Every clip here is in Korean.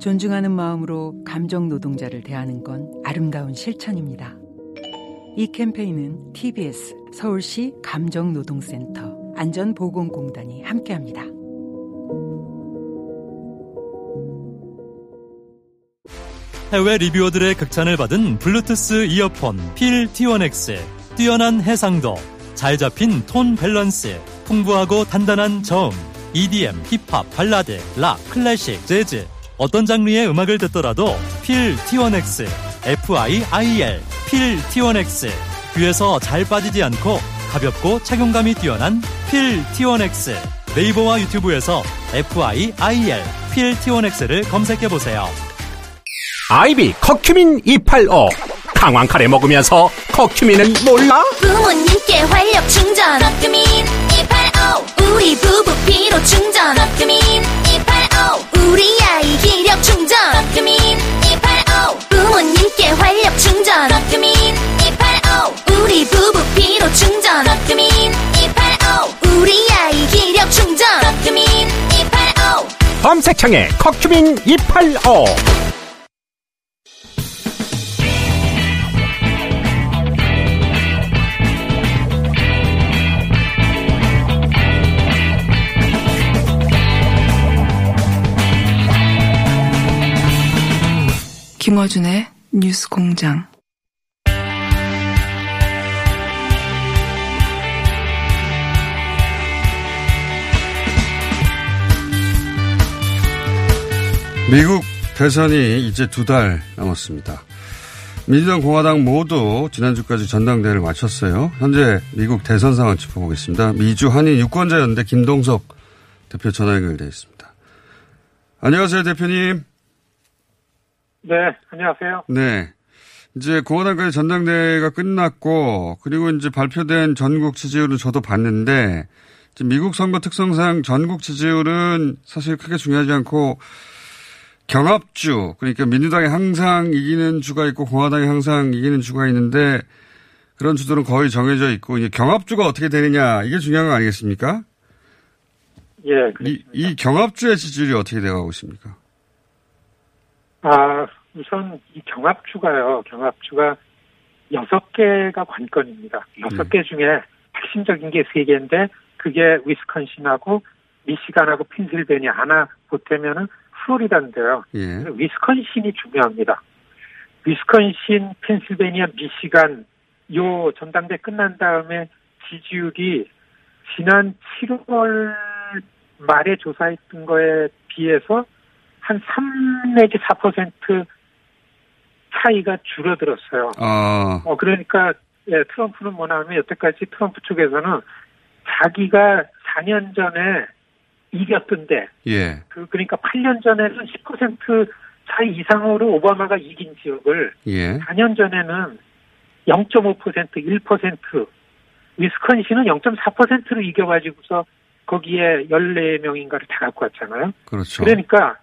존중하는 마음으로 감정 노동자를 대하는 건 아름다운 실천입니다. 이 캠페인은 TBS 서울시 감정노동센터 안전보건공단이 함께합니다. 해외 리뷰어들의 극찬을 받은 블루투스 이어폰 필 T1X 뛰어난 해상도 잘 잡힌 톤 밸런스 풍부하고 단단한 저음 EDM, 힙합, 발라드, 락, 클래식, 재즈 어떤 장르의 음악을 듣더라도 필 T1X FIIL 필 T1X 귀에서 잘 빠지지 않고 가볍고 착용감이 뛰어난 필 T1X 네이버와 유튜브에서 FIIL 필 T1X를 검색해보세요. 아이비 커큐민 285 강황 카레 먹으면서 curcumin은 몰라? 부모님께 활력 충전 커큐민 검색창에 커큐민 285 김어준의 뉴스 공장. 미국 대선이 이제 두 달 남았습니다. 민주당, 공화당 모두 지난주까지 전당대회를 마쳤어요. 현재 미국 대선 상황 짚어보겠습니다. 미주 한인 유권자연대 김동석 대표 전화 연결되어 있습니다. 안녕하세요, 대표님. 네, 안녕하세요. 네. 이제 공화당까지 전당대회가 끝났고, 그리고 이제 발표된 전국 지지율은 저도 봤는데, 지금 미국 선거 특성상 전국 지지율은 사실 크게 중요하지 않고, 경합주, 그러니까 민주당이 항상 이기는 주가 있고, 공화당이 항상 이기는 주가 있는데, 그런 주들은 거의 정해져 있고, 이제 경합주가 어떻게 되느냐, 이게 중요한 거 아니겠습니까? 예, 이, 이 경합주의 지지율이 어떻게 되어가고 있습니까? 아, 우선 이 경합주가요, 경합주가 여섯 개가 관건입니다. 여섯 개 중에 핵심적인 게 세 개인데, 그게 위스콘신하고 미시간하고 펜실베니아 하나 보태면은 플로리다인데요. 예. 위스콘신이 중요합니다. 위스콘신, 펜실베니아, 미시간 요 전당대 끝난 다음에 지지율이 지난 7월 말에 조사했던 거에 비해서 한 3 내지 4% 차이가 줄어들었어요. 아, 어, 그러니까, 예, 트럼프는 뭐냐면 여태까지 트럼프 쪽에서는 자기가 4년 전에 이겼던데, 예. 그, 그러니까 8년 전에는 10% 차이 이상으로 오바마가 이긴 지역을 예. 4년 전에는 0.5%, 1%, 위스콘신은 0.4%로 이겨가지고서 거기에 14명인가를 다 갖고 왔잖아요. 그렇죠. 그러니까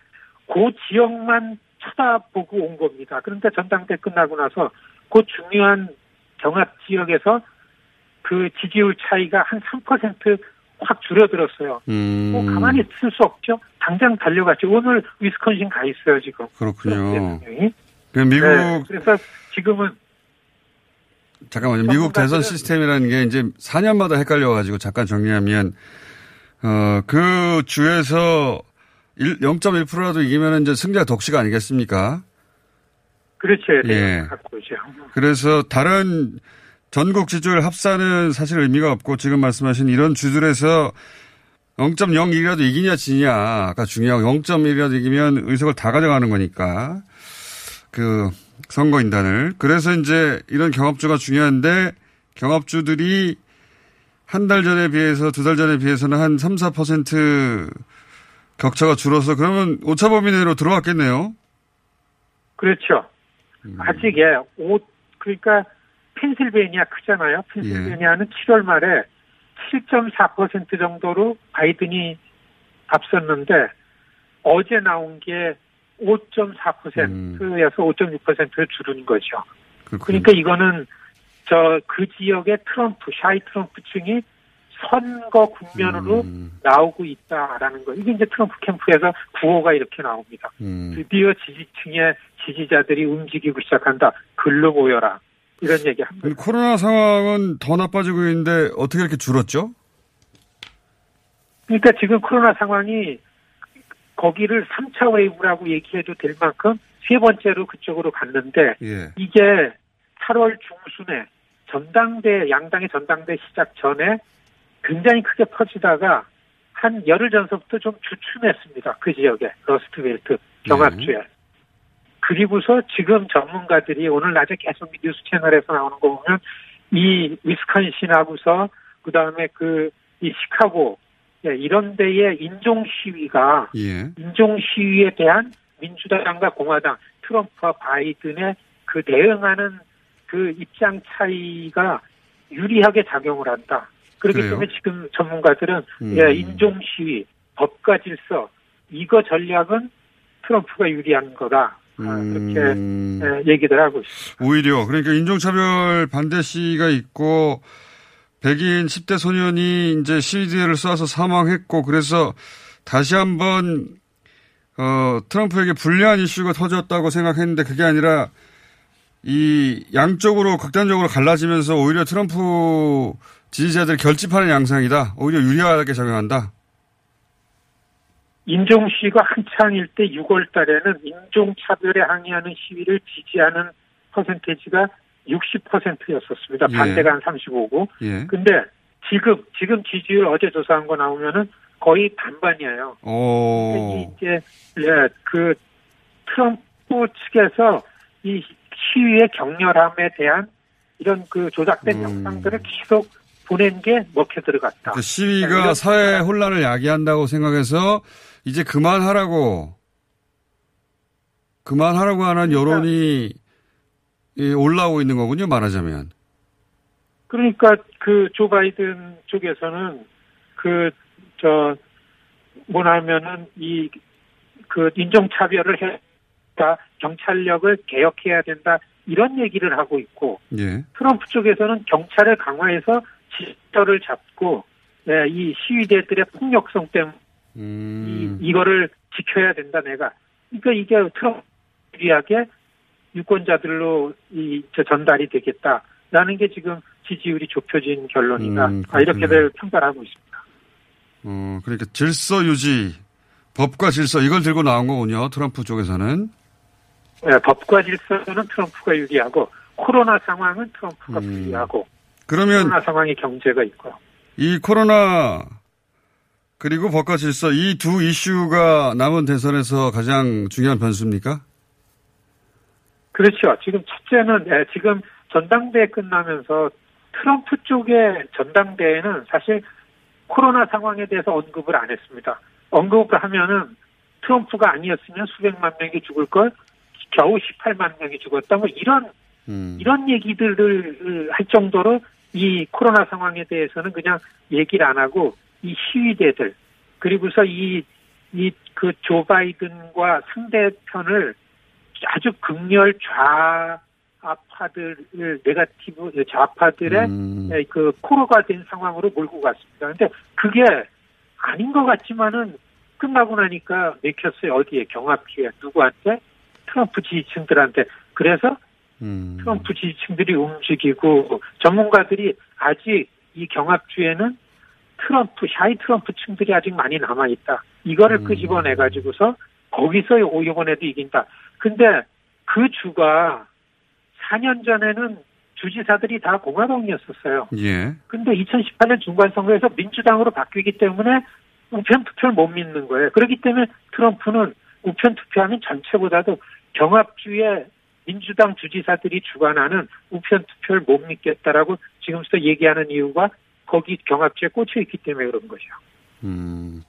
그 지역만 쳐다보고 온 겁니다. 그러니까 전당대 끝나고 나서 그 중요한 경합 지역에서 그 지지율 차이가 한 3% 확 줄어들었어요. 음. 뭐 가만히 있을 수 없죠. 당장 달려갔죠. 오늘 위스콘신 가 있어요 지금. 그렇군요. 대통령이. 그 미국 네, 그래서 지금은 잠깐만요. 미국 대선 시스템이라는 게 이제 4년마다 헷갈려가지고 잠깐 정리하면 어 그 주에서 1, 0.1%라도 이기면 이제 승자 독식 아니겠습니까? 그렇죠. 예. 갖고 오죠. 그래서 다른 전국 지지율 합산은 사실 의미가 없고 지금 말씀하신 이런 주들에서 0.01이라도 이기냐 지냐가 중요하고 0.1이라도 이기면 의석을 다 가져가는 거니까 그 선거인단을 그래서 이제 이런 경합주가 중요한데 경합주들이 한 달 전에 비해서 두 달 전에 비해서는 한 3, 4% 격차가 줄어서 그러면 오차 범위 내로 들어왔겠네요. 그렇죠. 아직 예, 오, 그러니까 펜실베니아 크잖아요. 펜실베니아는 7월 말에 7.4% 정도로 바이든이 앞섰는데 어제 나온 게 5.4%에서 5.6%를 줄은 거죠. 그렇군요. 그러니까 이거는 저 그 지역의 트럼프, shy 트럼프층이 선거 국면으로 음, 나오고 있다라는 거. 이게 이제 트럼프 캠프에서 구호가 이렇게 나옵니다. 음. 드디어 지지층의 지지자들이 움직이기 시작한다. 글로 모여라. 이런 얘기 합니다. 코로나 상황은 더 나빠지고 있는데 어떻게 이렇게 줄었죠? 그러니까 지금 코로나 상황이 거기를 3차 wave라고 얘기해도 될 만큼 세 번째로 그쪽으로 갔는데 예. 이게 8월 중순에 전당대 양당의 전당대회 시작 전에 굉장히 크게 퍼지다가 한 열흘 전서부터 좀 주춤했습니다. 그 지역에 Rust Belt 경합주에. 그리고서 지금 전문가들이 오늘 낮에 계속 뉴스 채널에서 나오는 거 보면 이 위스콘신하고서 그 다음에 그 이 시카고 예, 이런 데의 인종 시위가 예. 인종 시위에 대한 민주당과 공화당 트럼프와 바이든의 그 대응하는 그 입장 차이가 유리하게 작용을 한다. 그렇기 그래요? 때문에 지금 전문가들은 음. 예, 인종 시위, 법과 질서 이거 전략은 트럼프가 유리한 거다. 아, 그렇게 음. 예, 얘기들 하고 있습니다. 오히려 그러니까 인종차별 반대 시위가 있고 백인 10대 소년이 이제 시위대를 쏴서 사망했고 그래서 다시 한번 어, 트럼프에게 불리한 이슈가 터졌다고 생각했는데 그게 아니라 이 양쪽으로 극단적으로 갈라지면서 오히려 트럼프 지지자들 결집하는 양상이다. 오히려 유리하게 작용한다. 인종 시위가 한창일 때 6월 달에는 인종 차별에 항의하는 시위를 지지하는 퍼센테이지가 60%였었습니다. 예. 반대가 한 35고. 예. 근데 지금 지금 지지율 어제 조사한 거 나오면은 거의 반반이에요. 오. 이제 예, 그 트럼프 측에서 이 시위의 격렬함에 대한 이런 그 조작된 음. 영상들을 계속 보낸 게 먹혀 들어갔다. 그 시위가 이런- 사회 혼란을 야기한다고 생각해서 이제 그만하라고 그만하라고 하는 여론이 예, 올라오고 있는 거군요. 말하자면. 그러니까 그 조 바이든 쪽에서는 그 저 뭐냐면은 이 그 인종 차별을 해다 경찰력을 개혁해야 된다 이런 얘기를 하고 있고 예. 트럼프 쪽에서는 경찰을 강화해서 질서를 잡고 예, 이 시위대들의 폭력성 때문에 음. 이, 이거를 지켜야 된다 내가 그러니까 이게 트럼프 유리하게 유권자들로 이저 전달이 되겠다 라는 게 지금 지지율이 좁혀진 결론이다 음, 아, 이렇게들. 평가를 하고 있습니다. 어, 그러니까 질서 유지, 법과 질서 이걸 들고 나온 거군요. 트럼프 쪽에서는. 예, 법과 질서는 트럼프가 유리하고 코로나 상황은 트럼프가 음. 불리하고 그러면 코로나 상황이 경제가 있고 이 코로나 그리고 법과 질서 이 두 이슈가 남은 대선에서 가장 중요한 변수입니까? 그렇죠. 지금 첫째는 예, 지금 전당대회 끝나면서 트럼프 쪽의 전당대회는 사실 코로나 상황에 대해서 언급을 안 했습니다. 언급을 하면은 트럼프가 아니었으면 수백만 명이 죽을 걸 겨우 18만 명이 죽었다 뭐 이런 음. 이런 얘기들을 할 정도로 이 코로나 상황에 대해서는 그냥 얘기를 안 하고 이 시위대들 그리고서 이 이 그 조 바이든과 상대편을 아주 극렬 좌파들을 네가티브 좌파들의 음. 예, 그 코로가 된 상황으로 몰고 갔습니다. 근데 그게 아닌 것 같지만은 끝나고 나니까 맥혔어요. 어디에 경합주에 누구한테 트럼프 지지층들한테 그래서 음. 트럼프 지지층들이 움직이고 전문가들이 아직 이 경합주에는 트럼프 샤이 트럼프 층들이 아직 많이 남아 있다. 이거를 음. 끄집어내 가지고서 거기서 요- 이번에도 이긴다. 근데 그 주가 4년 전에는 주지사들이 다 공화당이었었어요. 예. 근데 2018년 중간선거에서 민주당으로 바뀌기 때문에 우편 투표를 못 믿는 거예요. 그렇기 때문에 트럼프는 우편 투표하면 전체보다도 경합주의 민주당 주지사들이 주관하는 우편 투표를 못 믿겠다라고 지금부터 얘기하는 이유가 거기 경합주에 꽂혀 있기 때문에 그런 거죠. 음.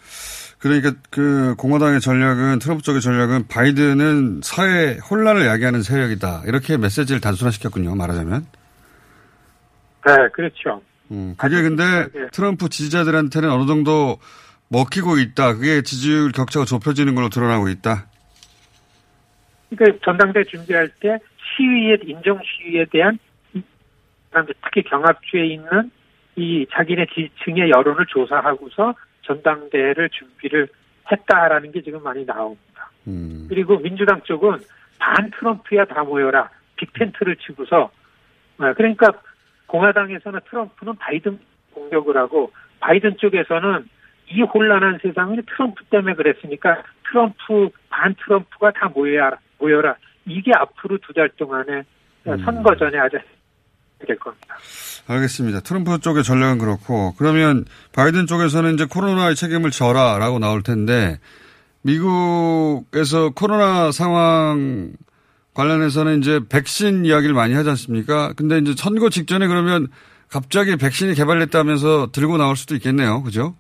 그러니까 그 공화당의 전략은 트럼프 쪽의 전략은 바이든은 사회 혼란을 야기하는 세력이다. 이렇게 메시지를 단순화시켰군요. 말하자면. 네, 그렇죠. 음, 그게 근데 트럼프 지지자들한테는 어느 정도 먹히고 있다. 그게 지지율 격차가 좁혀지는 걸로 드러나고 있다. 그러니까 전당대 준비할 때 시위에 인정 시위에 대한 특히 경합주에 있는 이 자기네 지층의 여론을 조사하고서 전당대회를 준비를 했다라는 게 지금 많이 나옵니다. 음. 그리고 민주당 쪽은 반 트럼프야 다 모여라 빅텐트를 치고서 어, 그러니까 공화당에서는 트럼프는 바이든 공격을 하고 바이든 쪽에서는 이 혼란한 세상은 트럼프 때문에 그랬으니까 트럼프 반 트럼프가 다 모여라 모여라 이게 앞으로 두 달 동안에 음. 선거 전에 아주 될 겁니다. 알겠습니다. 트럼프 쪽의 전략은 그렇고 그러면 바이든 쪽에서는 이제 코로나의 책임을 져라라고 나올 텐데 미국에서 코로나 상황 관련해서는 이제 백신 이야기를 많이 하지 않습니까? 근데 이제 선거 직전에 그러면 갑자기 백신이 개발됐다면서 들고 나올 수도 있겠네요. 그죠?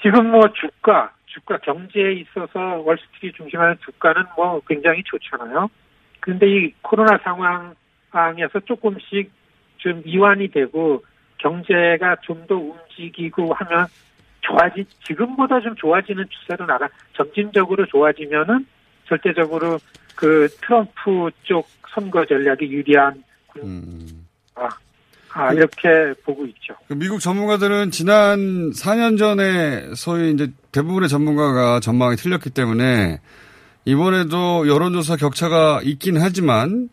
지금 뭐 주가, 주가 경제에 있어서 월스트리트 중심하는 주가는 뭐 굉장히 좋잖아요. 근데 이 코로나 상황 에서 조금씩 좀 이완이 되고 경제가 좀 더 움직이고 하면 좋아지 지금보다 좀 좋아지는 추세로 나가 점진적으로 좋아지면은 절대적으로 그 트럼프 쪽 선거 전략이 유리한 음. 아, 아 이렇게 보고 있죠. 그 미국 전문가들은 지난 4년 전에 소위 이제 대부분의 전문가가 전망이 틀렸기 때문에 이번에도 여론조사 격차가 있긴 하지만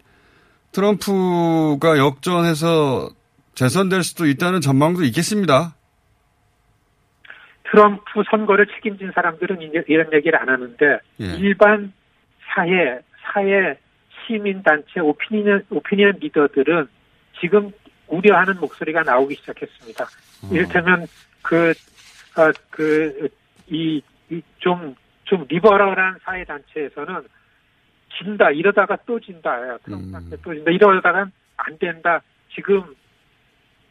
트럼프가 역전해서 재선될 수도 있다는 전망도 있겠습니다. 트럼프 선거를 책임진 사람들은 이런 얘기를 안 하는데 예. 일반 사회 사회 시민 단체 오피니언 오피니언 리더들은 지금 우려하는 목소리가 나오기 시작했습니다. 어. 이를테면 그, 어, 그, 이, 이 좀, 좀 리버럴한 사회 단체에서는 진다, 이러다가 또 진다, 트럼프한테 또 진다, 이러다가 안 된다. 지금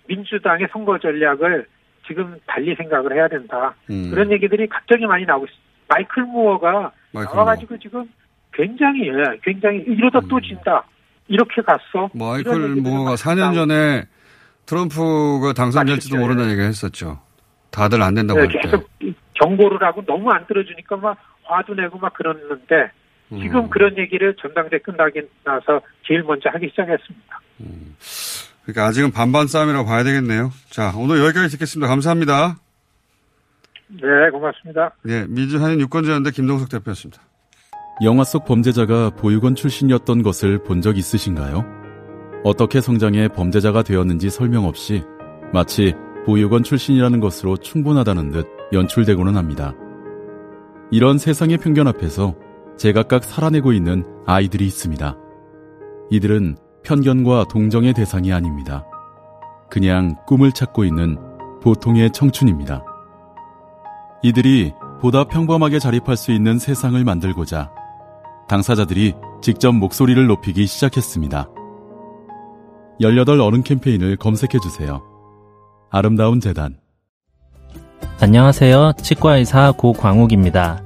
민주당의 선거 전략을 지금 달리 생각을 해야 된다. 음. 그런 얘기들이 갑자기 많이 나오고 있습니다. 마이클 무어가 마이클 나와가지고 지금 굉장히, 예, 굉장히 이러다 또 진다. 이렇게 갔어. 음. 마이클 무어가 막 4년 나오고 전에 트럼프가 당선될지도 맞췄죠. 모른다는 얘기 했었죠. 다들 안 된다고 네. 계속 경고를 하고 너무 안 들어주니까 막 화도 내고 막 그러는데 지금 음. 그런 얘기를 전당대 끝나고 나서 제일 먼저 하기 시작했습니다. 그러니까 아직은 반반 싸움이라고 봐야 되겠네요. 자, 오늘 여기까지 듣겠습니다. 감사합니다. 네, 고맙습니다. 네, 민주한인 유권자연대 김동석 대표였습니다. 영화 속 범죄자가 보육원 출신이었던 것을 본 적 있으신가요? 어떻게 성장해 범죄자가 되었는지 설명 없이 마치 보육원 출신이라는 것으로 충분하다는 듯 연출되고는 합니다. 이런 세상의 편견 앞에서 제각각 살아내고 있는 아이들이 있습니다. 이들은 편견과 동정의 대상이 아닙니다. 그냥 꿈을 찾고 있는 보통의 청춘입니다. 이들이 보다 평범하게 자립할 수 있는 세상을 만들고자 당사자들이 직접 목소리를 높이기 시작했습니다. 18 어른 캠페인을 검색해주세요. 아름다운 재단. 안녕하세요. 치과의사 고광욱입니다.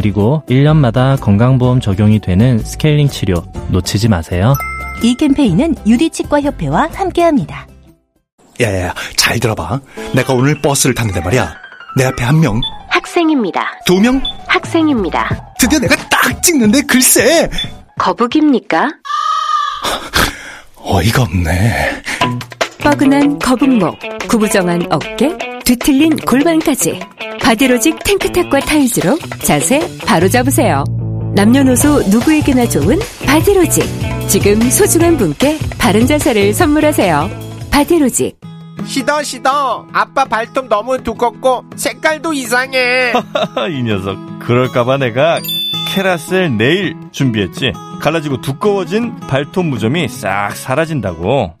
그리고 1년마다 건강보험 적용이 되는 스케일링 치료 놓치지 마세요. 이 캠페인은 유디치과협회와 함께합니다. 야야야, 잘 들어봐. 내가 오늘 버스를 탔는데 말이야. 내 앞에 한 명, 학생입니다. 두 명, 학생입니다. 드디어 내가 딱 찍는데 글쎄. 거북입니까? 어이가 없네. 뻐근한 거북목, 구부정한 어깨, 뒤틀린 골반까지 바디로직 탱크탑과 타이즈로 자세 바로 잡으세요. 남녀노소 누구에게나 좋은 바디로직. 지금 소중한 분께 바른 자세를 선물하세요. 바디로직. 시더 시더 아빠 발톱 너무 두껍고 색깔도 이상해 이 녀석 그럴까봐 내가 케라셀 네일 준비했지 갈라지고 두꺼워진 발톱 무좀이 싹 사라진다고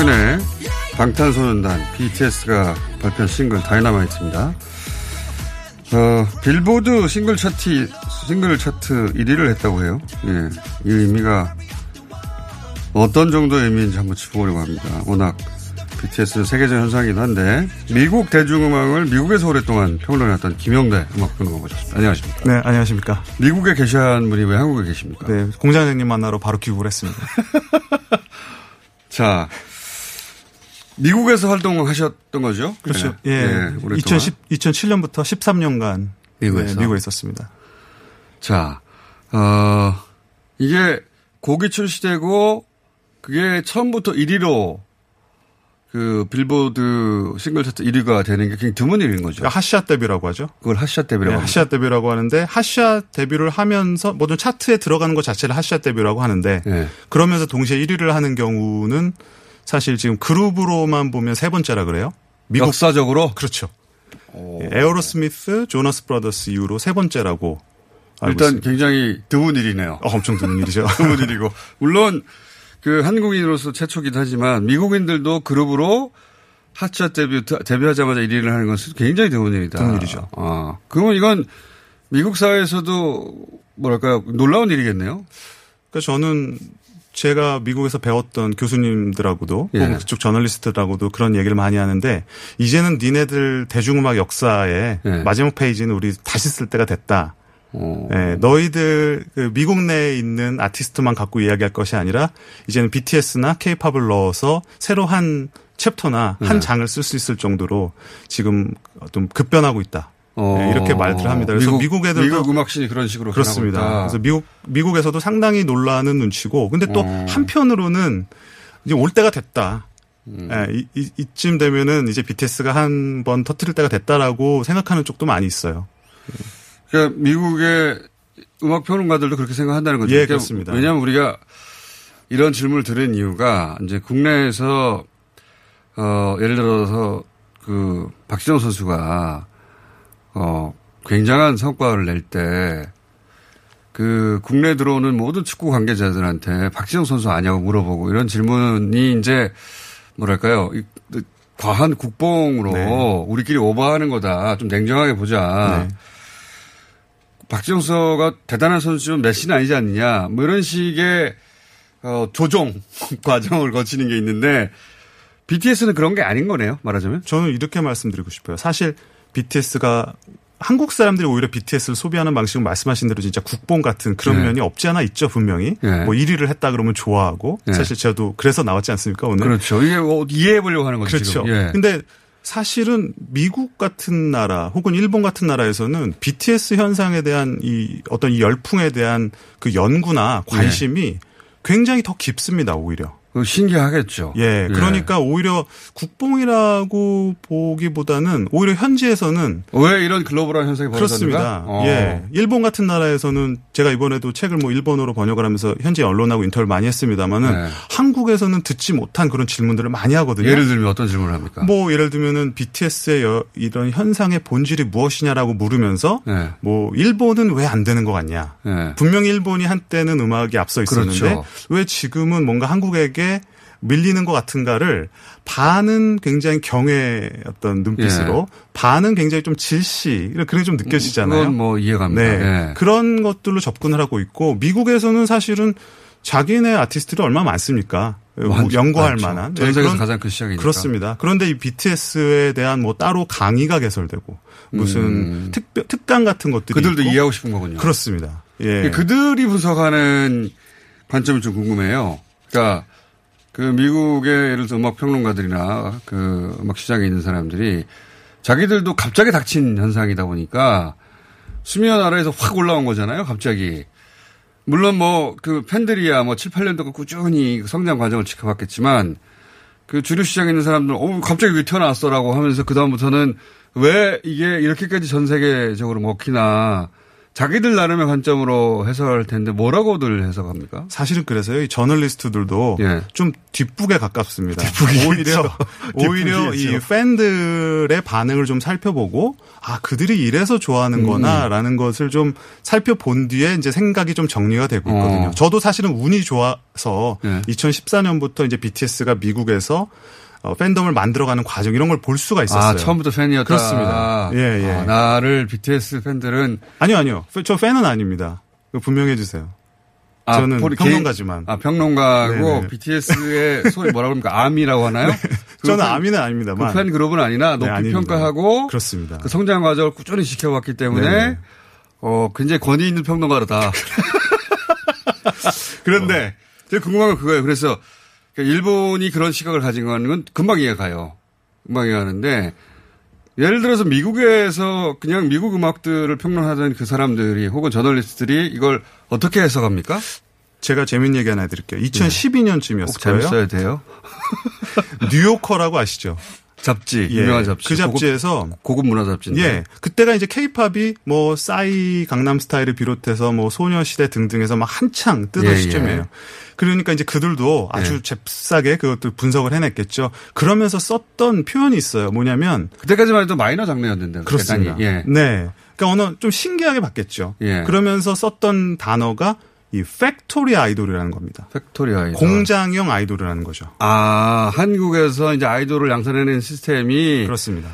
최근에 방탄소년단 BTS가 발표한 싱글 다이너마이트입니다. 어, 빌보드 싱글 차트 싱글 차트 1위를 했다고 해요. 예, 이 의미가 어떤 정도의 의미인지 한번 짚어보려고 합니다. 워낙 BTS는 세계적 현상이긴 한데 미국 대중음악을 미국에서 오랫동안 평론해왔던 김영대 음악평론가 모셨습니다. 안녕하십니까? 네, 안녕하십니까. 미국에 계신 분이 왜 한국에 계십니까? 네, 공장장님 만나러 바로 귀국을 했습니다. 자, 미국에서 활동을 하셨던 거죠? 그렇죠. 네. 예. 네, 오랫동안. 2010, 2007년부터 13년간 미국에서? 네, 미국에 있었습니다. 자, 어, 이게 곡이 출시되고 그게 처음부터 1위로 그 빌보드 싱글 차트 1위가 되는 게 굉장히 드문 일인 거죠. 그러니까 핫샷 데뷔라고 하죠. 그걸 핫샷 데뷔라고 네. 핫샷 데뷔라고 하는데 핫샷 데뷔를 하면서 모든 차트에 들어가는 것 자체를 핫샷 데뷔라고 하는데 네. 그러면서 동시에 1위를 하는 경우는 사실 지금 그룹으로만 보면 세 번째라 그래요. 역사적으로 그렇죠. 예, 에어로스미스, 조나스 브라더스 이후로 세 번째라고 일단 있습니다. 굉장히 드문 일이네요. 어, 엄청 드문 일이죠. 드문 일이고. 물론 그 한국인으로서 최초기도 하지만 미국인들도 그룹으로 핫샷 데뷔, 데뷔하자마자 1위를 하는 것은 굉장히 드문 일이다. 드문 일이죠. 아, 그러면 이건 미국 사회에서도 뭐랄까요. 놀라운 일이겠네요. 그러니까 저는 제가 미국에서 배웠던 교수님들하고도 예. 혹은 그쪽 저널리스트들하고도 그런 얘기를 많이 하는데 이제는 니네들 대중음악 역사의 예. 마지막 페이지는 우리 다시 쓸 때가 됐다. 어. 예, 너희들 그 미국 내에 있는 아티스트만 갖고 이야기할 것이 아니라 이제는 BTS나 K-팝을 넣어서 새로 한 챕터나 한 네. 장을 쓸 수 있을 정도로 지금 좀 급변하고 있다. 어. 예, 이렇게 말들을 합니다. 그래서 미국, 애들도 미국 음악신이 그런 식으로 그렇습니다. 그래서 미국 미국에서도 상당히 놀라는 눈치고, 근데 또 어. 한편으로는 이제 올 때가 됐다. 음. 예, 이, 이, 이쯤 되면은 이제 BTS가 한 번 터트릴 때가 됐다라고 생각하는 쪽도 많이 있어요. 그러니까 미국의 음악 평론가들도 그렇게 생각한다는 거죠. 예, 그러니까 그렇습니다. 왜냐하면 우리가 이런 질문을 드린 이유가 이제 국내에서 어 예를 들어서 그 박지성 선수가 어 굉장한 성과를 낼 때 그 국내 들어오는 모든 축구 관계자들한테 박지성 선수 아냐고 물어보고 이런 질문이 이제 뭐랄까요 이- 과한 국뽕으로 네. 우리끼리 오버하는 거다 좀 냉정하게 보자. 네. 박지성 선수가 대단한 선수지만 메시는 아니지 않느냐. 뭐 이런 식의 어, 조종 과정을 거치는 게 있는데 BTS는 그런 게 아닌 거네요. 말하자면. 저는 이렇게 말씀드리고 싶어요. 사실 BTS가 한국 사람들이 오히려 BTS를 소비하는 방식은 말씀하신 대로 진짜 국뽕 같은 그런 네. 면이 없지 않아 있죠 분명히. 네. 뭐 1위를 했다 그러면 좋아하고 네. 사실 저도 그래서 나왔지 않습니까 오늘. 그렇죠. 이게 뭐 이해해 보려고 하는 거죠. 그렇죠. 지금. 예. 근데 사실은 미국 같은 나라 혹은 일본 같은 나라에서는 BTS 현상에 대한 이 어떤 이 열풍에 대한 그 연구나 관심이 굉장히 더 깊습니다 오히려. 그 신기하겠죠. 예, 그러니까 오히려 국뽕이라고 보기보다는 오히려 현지에서는 왜 이런 글로벌한 현상이 벌어졌는가? 그렇습니다. 어. 예, 일본 같은 나라에서는 제가 이번에도 책을 뭐 일본어로 번역을 하면서 현지 언론하고 인터뷰를 많이 했습니다만은 네. 한국에서는 듣지 못한 그런 질문들을 많이 하거든요. 예를 들면 어떤 질문을 합니까? 뭐 예를 들면은 BTS의 여- 이런 현상의 본질이 무엇이냐라고 물으면서 네. 뭐 일본은 왜 안 되는 것 같냐. 네. 분명히 일본이 한때는 음악이 앞서 있었는데 그렇죠. 왜 지금은 뭔가 한국에게 밀리는 것 같은가를 반은 굉장히 경외 어떤 눈빛으로 반은 굉장히 좀 질시 이런 그런 게 좀 느껴지잖아요. 예. 그건 뭐 이해갑니다. 네. 예. 그런 것들로 접근을 하고 있고 미국에서는 사실은 자기네 아티스트들이 얼마나 많습니까? 많죠. 연구할 많죠. 만한 전 네, 세계에서 그런- 가장 큰 시장이니까. 그렇습니다. 그런데 이 BTS에 대한 뭐 따로 강의가 개설되고 무슨 음. 특 특강 같은 것들이 그들도 있고. 이해하고 싶은 거군요. 그렇습니다. 예. 그들이 분석하는 관점이 좀 궁금해요. 그러니까 그 미국의 예를 들어 음악 평론가들이나 그 음악 시장에 있는 사람들이 자기들도 갑자기 닥친 현상이다 보니까 수면 아래에서 확 올라온 거잖아요. 갑자기. 물론 뭐 그 팬들이야 뭐 7, 8년 동안 꾸준히 그 성장 과정을 지켜봤겠지만 그 주류 시장에 있는 사람들은 어 갑자기 왜 튀어나왔어라고 하면서 그다음부터는 왜 이게 이렇게까지 전 세계적으로 먹히나 자기들 나름의 관점으로 해석할 텐데 뭐라고들 해석합니까? 사실은 그래서요. 이 저널리스트들도 예. 좀 뒷북에 가깝습니다. 오히려 오히려 이. 팬들의 반응을 좀 살펴보고 아 그들이 이래서 좋아하는 음. 거나라는 것을 좀 살펴본 뒤에 이제 생각이 좀 정리가 되고 있거든요. 어. 저도 사실은 운이 좋아서 예. 2014년부터 이제 BTS가 미국에서 어, 팬덤을 만들어가는 과정 이런 걸 볼 수가 있었어요. 아, 처음부터 팬이었다. 그렇습니다. 예, 예. 아, 나를 BTS 팬들은 아니요, 아니요. 저 팬은 아닙니다. 분명해 주세요. 아, 저는 본인 평론가지만. 아, 평론가고 네네. BTS의 소위 뭐라 그럽니까? 아미라고 하나요? 그 저는 팬- 아미는 아닙니다만. 그 팬 그룹은 아니나 높이 네. 평가하고 그렇습니다. 그 성장 과정을 꾸준히 지켜왔기 때문에 네네. 어, 굉장히 권위 있는 평론가다. 그런데 제가 궁금한 건 그거예요. 그래서 그러니까 일본이 그런 시각을 가진 건 금방 이해가 가요. 금방 이해가 가는데 예를 들어서 미국에서 그냥 미국 음악들을 평론하던 그 사람들이 혹은 저널리스트들이 이걸 어떻게 해석합니까? 제가 재밌는 얘기 하나 해드릴게요. 2012년쯤이었을 꼭 거예요. 재밌어야 돼요. 뉴요커라고 아시죠? 잡지, 예, 유명한 잡지. 그 잡지에서 고급 문화 잡지인데. 예. 그때가 이제 케이팝이 뭐 싸이 강남 스타일을 비롯해서 뭐 소녀시대 등등해서 막 한창 뜨던 예, 예. 시점이에요. 그러니까 이제 그들도 아주 예. 잽싸게 그것들 분석을 해냈겠죠. 그러면서 썼던 표현이 있어요. 뭐냐면 그때까지만 해도 마이너 장르였는데. 그렇습니다. 예. 네. 그러니까 어느 좀 신기하게 봤겠죠. 예. 그러면서 썼던 단어가 이 factory 아이돌이라는 겁니다. factory 아이돌. 공장형 아이돌이라는 거죠. 아, 한국에서 이제 아이돌을 양산해내는 시스템이. 그렇습니다.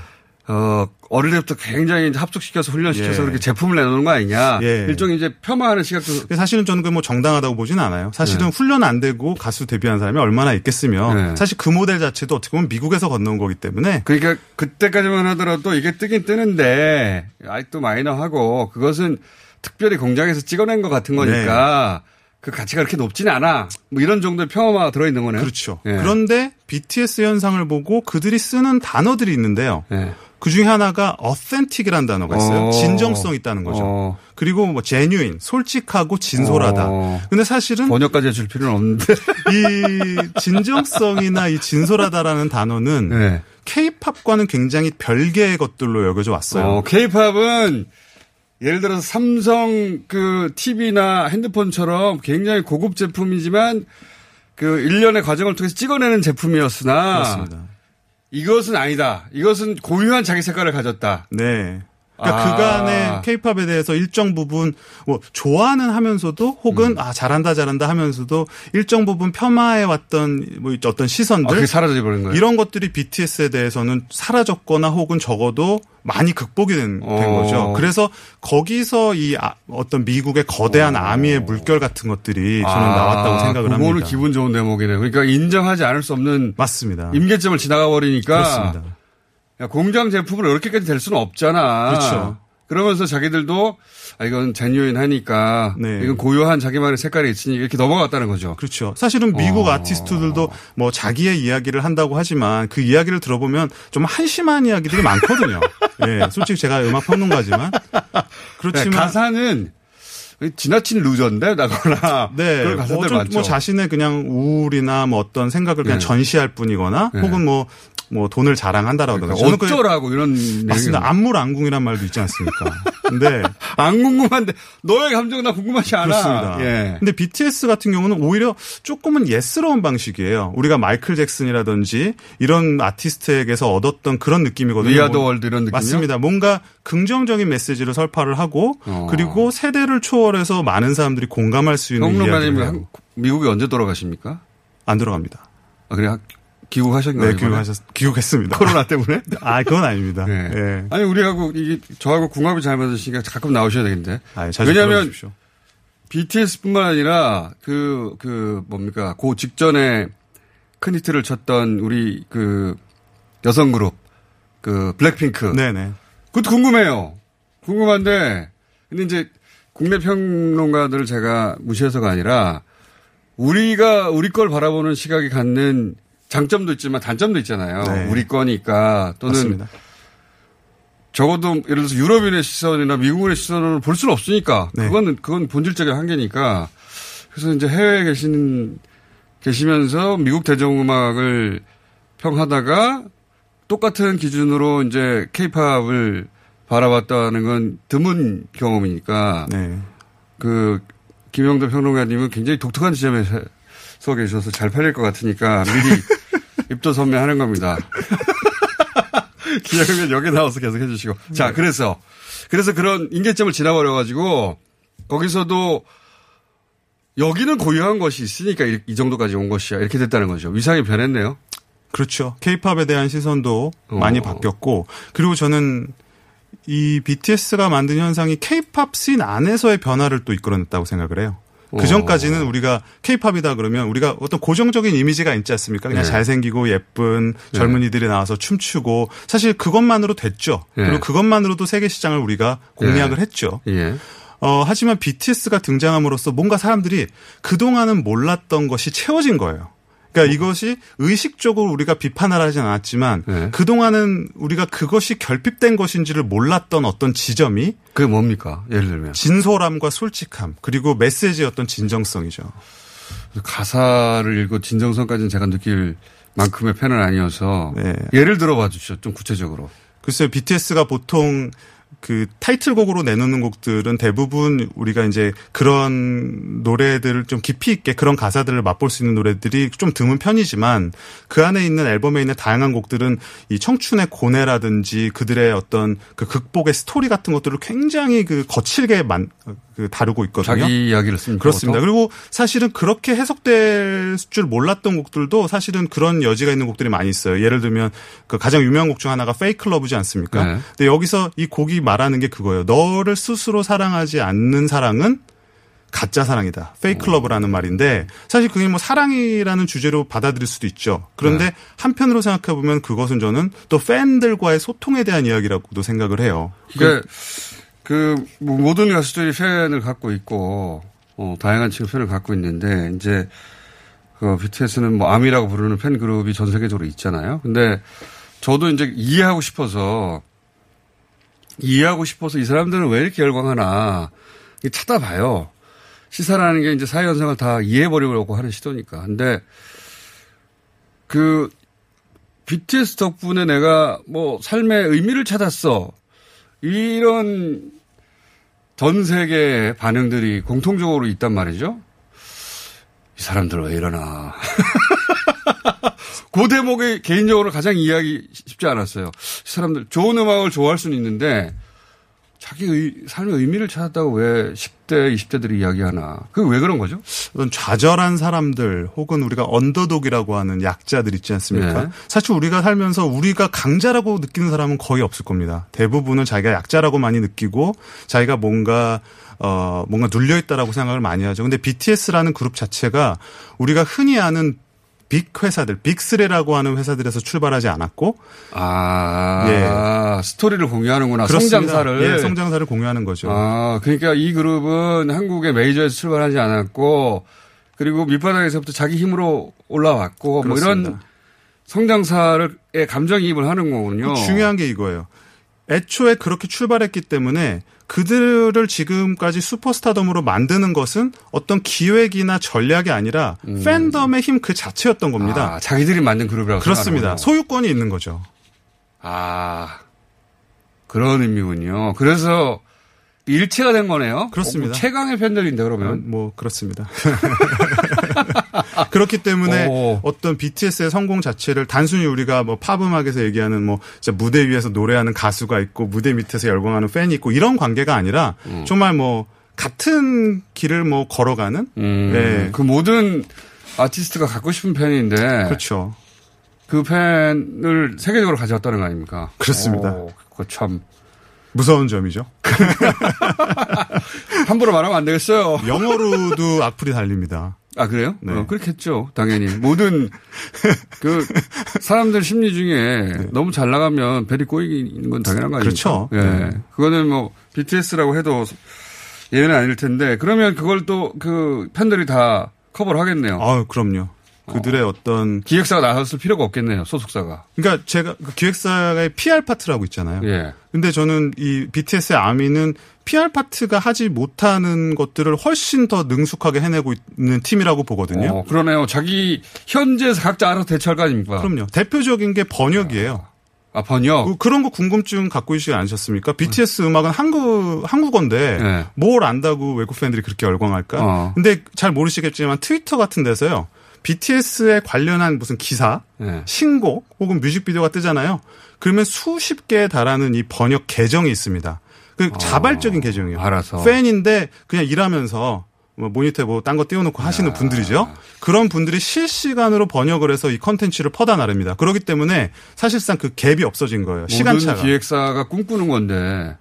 어, 어릴 때부터 굉장히 이제 합숙시켜서 훈련시켜서 예. 그렇게 제품을 내놓는 거 아니냐. 예. 일종의 이제 폄하하는 시각도. 사실은 저는 그 뭐 정당하다고 보진 않아요. 사실은 네. 훈련 안 되고 가수 데뷔한 사람이 얼마나 있겠으며 네. 사실 그 모델 자체도 어떻게 보면 미국에서 건너온 거기 때문에 그러니까 그때까지만 하더라도 이게 뜨긴 뜨는데 아직도 마이너하고 그것은 특별히 공장에서 찍어낸 것 같은 거니까 그 가치가 그렇게 높지는 않아. 뭐 이런 정도의 평화가 들어있는 거네요. 그렇죠. 예. 그런데 BTS 현상을 보고 그들이 쓰는 단어들이 있는데요. 예. 그 중에 하나가 authentic이라는 단어가 있어요. 어. 진정성 있다는 거죠. 어. 그리고 뭐 genuine, 솔직하고 진솔하다. 어. 근데 사실은 번역까지 해줄 필요는 없는데. 이 진정성이나 이 진솔하다라는 단어는 네. K-팝과는 굉장히 별개의 것들로 여겨져 왔어요. 어, 케이팝은 예를 들어서 삼성 그 TV나 핸드폰처럼 굉장히 고급 제품이지만 그 일련의 과정을 통해서 찍어내는 제품이었으나 그렇습니다. 이것은 아니다. 이것은 고유한 자기 색깔을 가졌다. 네. 그러니까 아. 그간의 케이팝에 대해서 일정 부분 뭐 좋아는 하면서도 혹은 음. 아 잘한다 잘한다 하면서도 일정 부분 폄하해 왔던 뭐 어떤 시선들 아, 그게 사라져 버린 거예요. 이런 것들이 BTS에 대해서는 사라졌거나 혹은 적어도 많이 극복이 된, 된 어. 거죠. 그래서 거기서 이 아- 어떤 미국의 거대한 아미의 물결 같은 것들이 저는 나왔다고 생각을 어. 그거는 합니다. 기분 좋은 대목이네요. 그러니까 인정하지 않을 수 없는 맞습니다. 임계점을 지나가 버리니까 그렇습니다. 야, 공장 제품으로 이렇게까지 될 수는 없잖아. 그렇죠. 그러면서 자기들도 아, 이건 제뉴인 하니까 네. 이건 고유한 자기만의 색깔이 있으니 이렇게 넘어갔다는 거죠. 그렇죠. 사실은 미국 어. 아티스트들도 뭐 자기의 이야기를 한다고 하지만 그 이야기를 들어보면 좀 한심한 이야기들이 많거든요. 예, 솔직히 제가 음악 평론가지만 그렇지만 네, 가사는 지나친 루저인데 나거나 네, 그런 가사들 뭐, 좀 많죠. 뭐 자신의 그냥 우울이나 뭐 어떤 생각을 그냥 네. 전시할 뿐이거나 네. 혹은 뭐, 뭐 돈을 자랑한다라든가. 그러니까 어쩌라고 이런 맞습니다. 얘기는. 안물안궁이란 말도 있지 않습니까? 근데 안 궁금한데 너의 감정 나 궁금하지 않아. 그렇습니다. 예. 근데 BTS 같은 경우는 오히려 조금은 예스러운 방식이에요. 우리가 마이클 잭슨이라든지 이런 아티스트에게서 얻었던 그런 느낌이거든요. We are the 뭐- world 이런 느낌이요? 맞습니다. 뭔가 긍정적인 메시지를 설파를 하고 어. 그리고 세대를 초월해서 많은 사람들이 공감할 수 있는 이야기를 한- 미국에 언제 돌아가십니까? 안 들어갑니다. 아, 그래 귀국하셨나요? 네, 귀국하셨, 귀국했습니다. 코로나 때문에? 아, 그건 아닙니다. 네. 예. 아니 우리하고 이게 저하고 궁합이 잘 맞으시니까 가끔 나오셔야 되겠는데. 아, 자주 왜냐하면 불러주십시오. BTS뿐만 아니라 그 그 뭡니까 그 직전에 큰 히트를 쳤던 우리 그 여성 그룹 그 블랙핑크. 네네. 그것도 궁금해요. 궁금한데 근데 이제 국내 평론가들을 제가 무시해서가 아니라 우리가 우리 걸 바라보는 시각이 갖는 장점도 있지만 단점도 있잖아요. 네. 우리 거니까 또는 맞습니다. 적어도 예를 들어서 유럽인의 시선이나 미국인의 시선을 볼 수는 없으니까 네. 그건 그건 본질적인 한계니까 그래서 이제 해외에 계신 계시면서 미국 대중음악을 평하다가 똑같은 기준으로 이제 케이팝을 바라봤다는 건 드문 경험이니까 네. 그 김영도 평론가님은 굉장히 독특한 지점에 서- 서 계셔서 잘 팔릴 것 같으니까 미리 입도 선매하는 겁니다. 기억이면 여기 나와서 계속 해주시고. 자, 그래서, 그래서 그런 인계점을 지나버려가지고, 거기서도, 여기는 고유한 것이 있으니까 이, 이 정도까지 온 것이야. 이렇게 됐다는 거죠. 위상이 변했네요. 그렇죠. 케이팝에 대한 시선도 많이 어. 바뀌었고 그리고 저는 이 BTS가 만든 현상이 케이팝 씬 안에서의 변화를 또 이끌어냈다고 생각을 해요. 어. 그 전까지는 우리가 케이팝이다 그러면 우리가 어떤 고정적인 이미지가 있지 않습니까? 그냥 네. 잘생기고 예쁜 네. 젊은이들이 나와서 춤추고 사실 그것만으로 됐죠. 네. 그리고 그것만으로도 세계 시장을 우리가 공략을 네. 했죠. 예. 어, 하지만 BTS가 등장함으로써 뭔가 사람들이 그동안은 몰랐던 것이 채워진 거예요. 그러니까 이것이 의식적으로 우리가 비판을 하진 않았지만 네. 그동안은 우리가 그것이 결핍된 것인지를 몰랐던 어떤 지점이 그게 뭡니까? 예를 들면. 진솔함과 솔직함 그리고 메시지의 어떤 진정성이죠. 가사를 읽고 진정성까지는 제가 느낄 만큼의 팬은 아니어서. 네. 예를 들어봐 주시죠. 좀 구체적으로. 글쎄요, BTS가 보통 그 타이틀곡으로 내놓는 곡들은 대부분 우리가 이제 그런 노래들을 좀 깊이 있게 그런 가사들을 맛볼 수 있는 노래들이 좀 드문 편이지만 그 안에 있는 앨범에 있는 다양한 곡들은 이 청춘의 고뇌라든지 그들의 어떤 그 극복의 스토리 같은 것들을 굉장히 그 거칠게 만, 그 다루고 있거든요. 자기 이야기를 씁니까? 그렇습니다. 그리고 사실은 그렇게 해석될 줄 몰랐던 곡들도 사실은 그런 여지가 있는 곡들이 많이 있어요. 예를 들면 그 가장 유명한 곡 중 하나가 Fake Love지 않습니까? 네. 근데 여기서 이 곡이 말하는 게 그거예요. 너를 스스로 사랑하지 않는 사랑은 가짜 사랑이다. Fake Love라는 말인데 사실 그게 뭐 사랑이라는 주제로 받아들일 수도 있죠. 그런데 네. 한편으로 생각해 보면 그것은 저는 또 팬들과의 소통에 대한 이야기라고도 생각을 해요. 그러니까 그뭐 모든 가수들이 팬을 갖고 있고 어, 다양한 층의 팬을 갖고 있는데 이제 그 BTS는 뭐 아미라고 부르는 팬 그룹이 전 세계적으로 있잖아요. 근데 저도 이제 이해하고 싶어서 이해하고 싶어서 이 사람들은 왜 이렇게 열광하나 찾아봐요. 시사라는 게 이제 사회 현상을 다 이해해버리려고 하는 시도니까. 근데 그 BTS 덕분에 내가 뭐 삶의 의미를 찾았어. 이런 전 세계 반응들이 공통적으로 있단 말이죠. 이 사람들 왜 이러나. 그 대목이 개인적으로 가장 이해하기 쉽지 않았어요. 이 사람들 좋은 음악을 좋아할 수는 있는데 자기 의, 삶의 의미를 찾았다고 왜 10대, 20대들이 이야기하나. 그게 왜 그런 거죠? 어떤 좌절한 사람들 혹은 우리가 언더독이라고 하는 약자들 있지 않습니까? 네. 사실 우리가 살면서 우리가 강자라고 느끼는 사람은 거의 없을 겁니다. 대부분은 자기가 약자라고 많이 느끼고 자기가 뭔가 어 뭔가 눌려 있다라고 생각을 많이 하죠. 근데 BTS라는 그룹 자체가 우리가 흔히 아는 빅 회사들, 빅스레라고 하는 회사들에서 출발하지 않았고 아, 스토리를 공유하는구나. 예. 그렇습니다. 성장사를. 예, 성장사를 공유하는 거죠. 아, 그러니까 이 그룹은 한국의 메이저에서 출발하지 않았고, 그리고 밑바닥에서부터 자기 힘으로 올라왔고, 뭐 이런 그렇습니다. 성장사를 감정이입을 하는 거군요. 그 중요한 게 이거예요. 애초에 그렇게 출발했기 때문에 그들을 지금까지 슈퍼스타덤으로 만드는 것은 어떤 기획이나 전략이 아니라 팬덤의 힘 그 자체였던 겁니다. 음. 아, 자기들이 만든 그룹이라고 그렇습니다. 생각하는군요. 소유권이 있는 거죠. 아, 그런 의미군요. 그래서 일체가 된 거네요. 그렇습니다. 어, 뭐 최강의 팬들인데 그러면. 뭐 그렇습니다. 그렇기 때문에 오. 어떤 BTS의 성공 자체를 단순히 우리가 뭐 팝음악에서 얘기하는 뭐 진짜 무대 위에서 노래하는 가수가 있고 무대 밑에서 열광하는 팬이 있고 이런 관계가 아니라 음. 정말 뭐 같은 길을 뭐 걸어가는 음, 네. 그 모든 아티스트가 갖고 싶은 팬인데. 그렇죠. 그 팬을 세계적으로 가져왔다는 거 아닙니까? 그렇습니다. 오, 그거 참. 무서운 점이죠. 함부로 말하면 안 되겠어요. 영어로도 악플이 달립니다. 아, 그래요? 네. 어, 그렇겠죠. 당연히. 모든, 그, 사람들 심리 중에 너무 잘 나가면 벨이 꼬이는 건 당연한 거 아닙니까? 그렇죠. 예. 네. 그거는 뭐, BTS라고 해도 예외는 아닐 텐데, 그러면 그걸 또 그 팬들이 다 커버를 하겠네요. 아, 그럼요. 그들의 어. 떤 기획사가 나섰을 필요가 없겠네요. 소속사가. 그러니까 제가 그 기획사의 PR 파트라고 있잖아요. 예. 근데 저는 이 BTS의 아미는 PR 파트가 하지 못하는 것들을 훨씬 더 능숙하게 해내고 있는 팀이라고 보거든요. 어, 그러네요. 자기 현지에서 각자 알아서 대처할 거 아닙니까? 그럼요. 대표적인 게 번역이에요. 아, 번역? 그, 런 거 궁금증 갖고 계시지 않으셨습니까? BTS 음악은 한국, 한국어인데 네. 뭘 안다고 외국 팬들이 그렇게 열광할까? 어. 근데 잘 모르시겠지만 트위터 같은 데서요. BTS에 관련한 무슨 기사, 네. 신곡 혹은 뮤직비디오가 뜨잖아요. 그러면 수십 개에 달하는 이 번역 계정이 있습니다. 그 어. 자발적인 계정이에요. 알아서. 팬인데 그냥 일하면서 뭐 모니터에 뭐 딴 거 띄워놓고 하시는 야. 분들이죠. 그런 분들이 실시간으로 번역을 해서 이 컨텐츠를 퍼다 나릅니다. 그렇기 때문에 사실상 그 갭이 없어진 거예요. 뭐 시간차가. 기획사가 꿈꾸는 건데.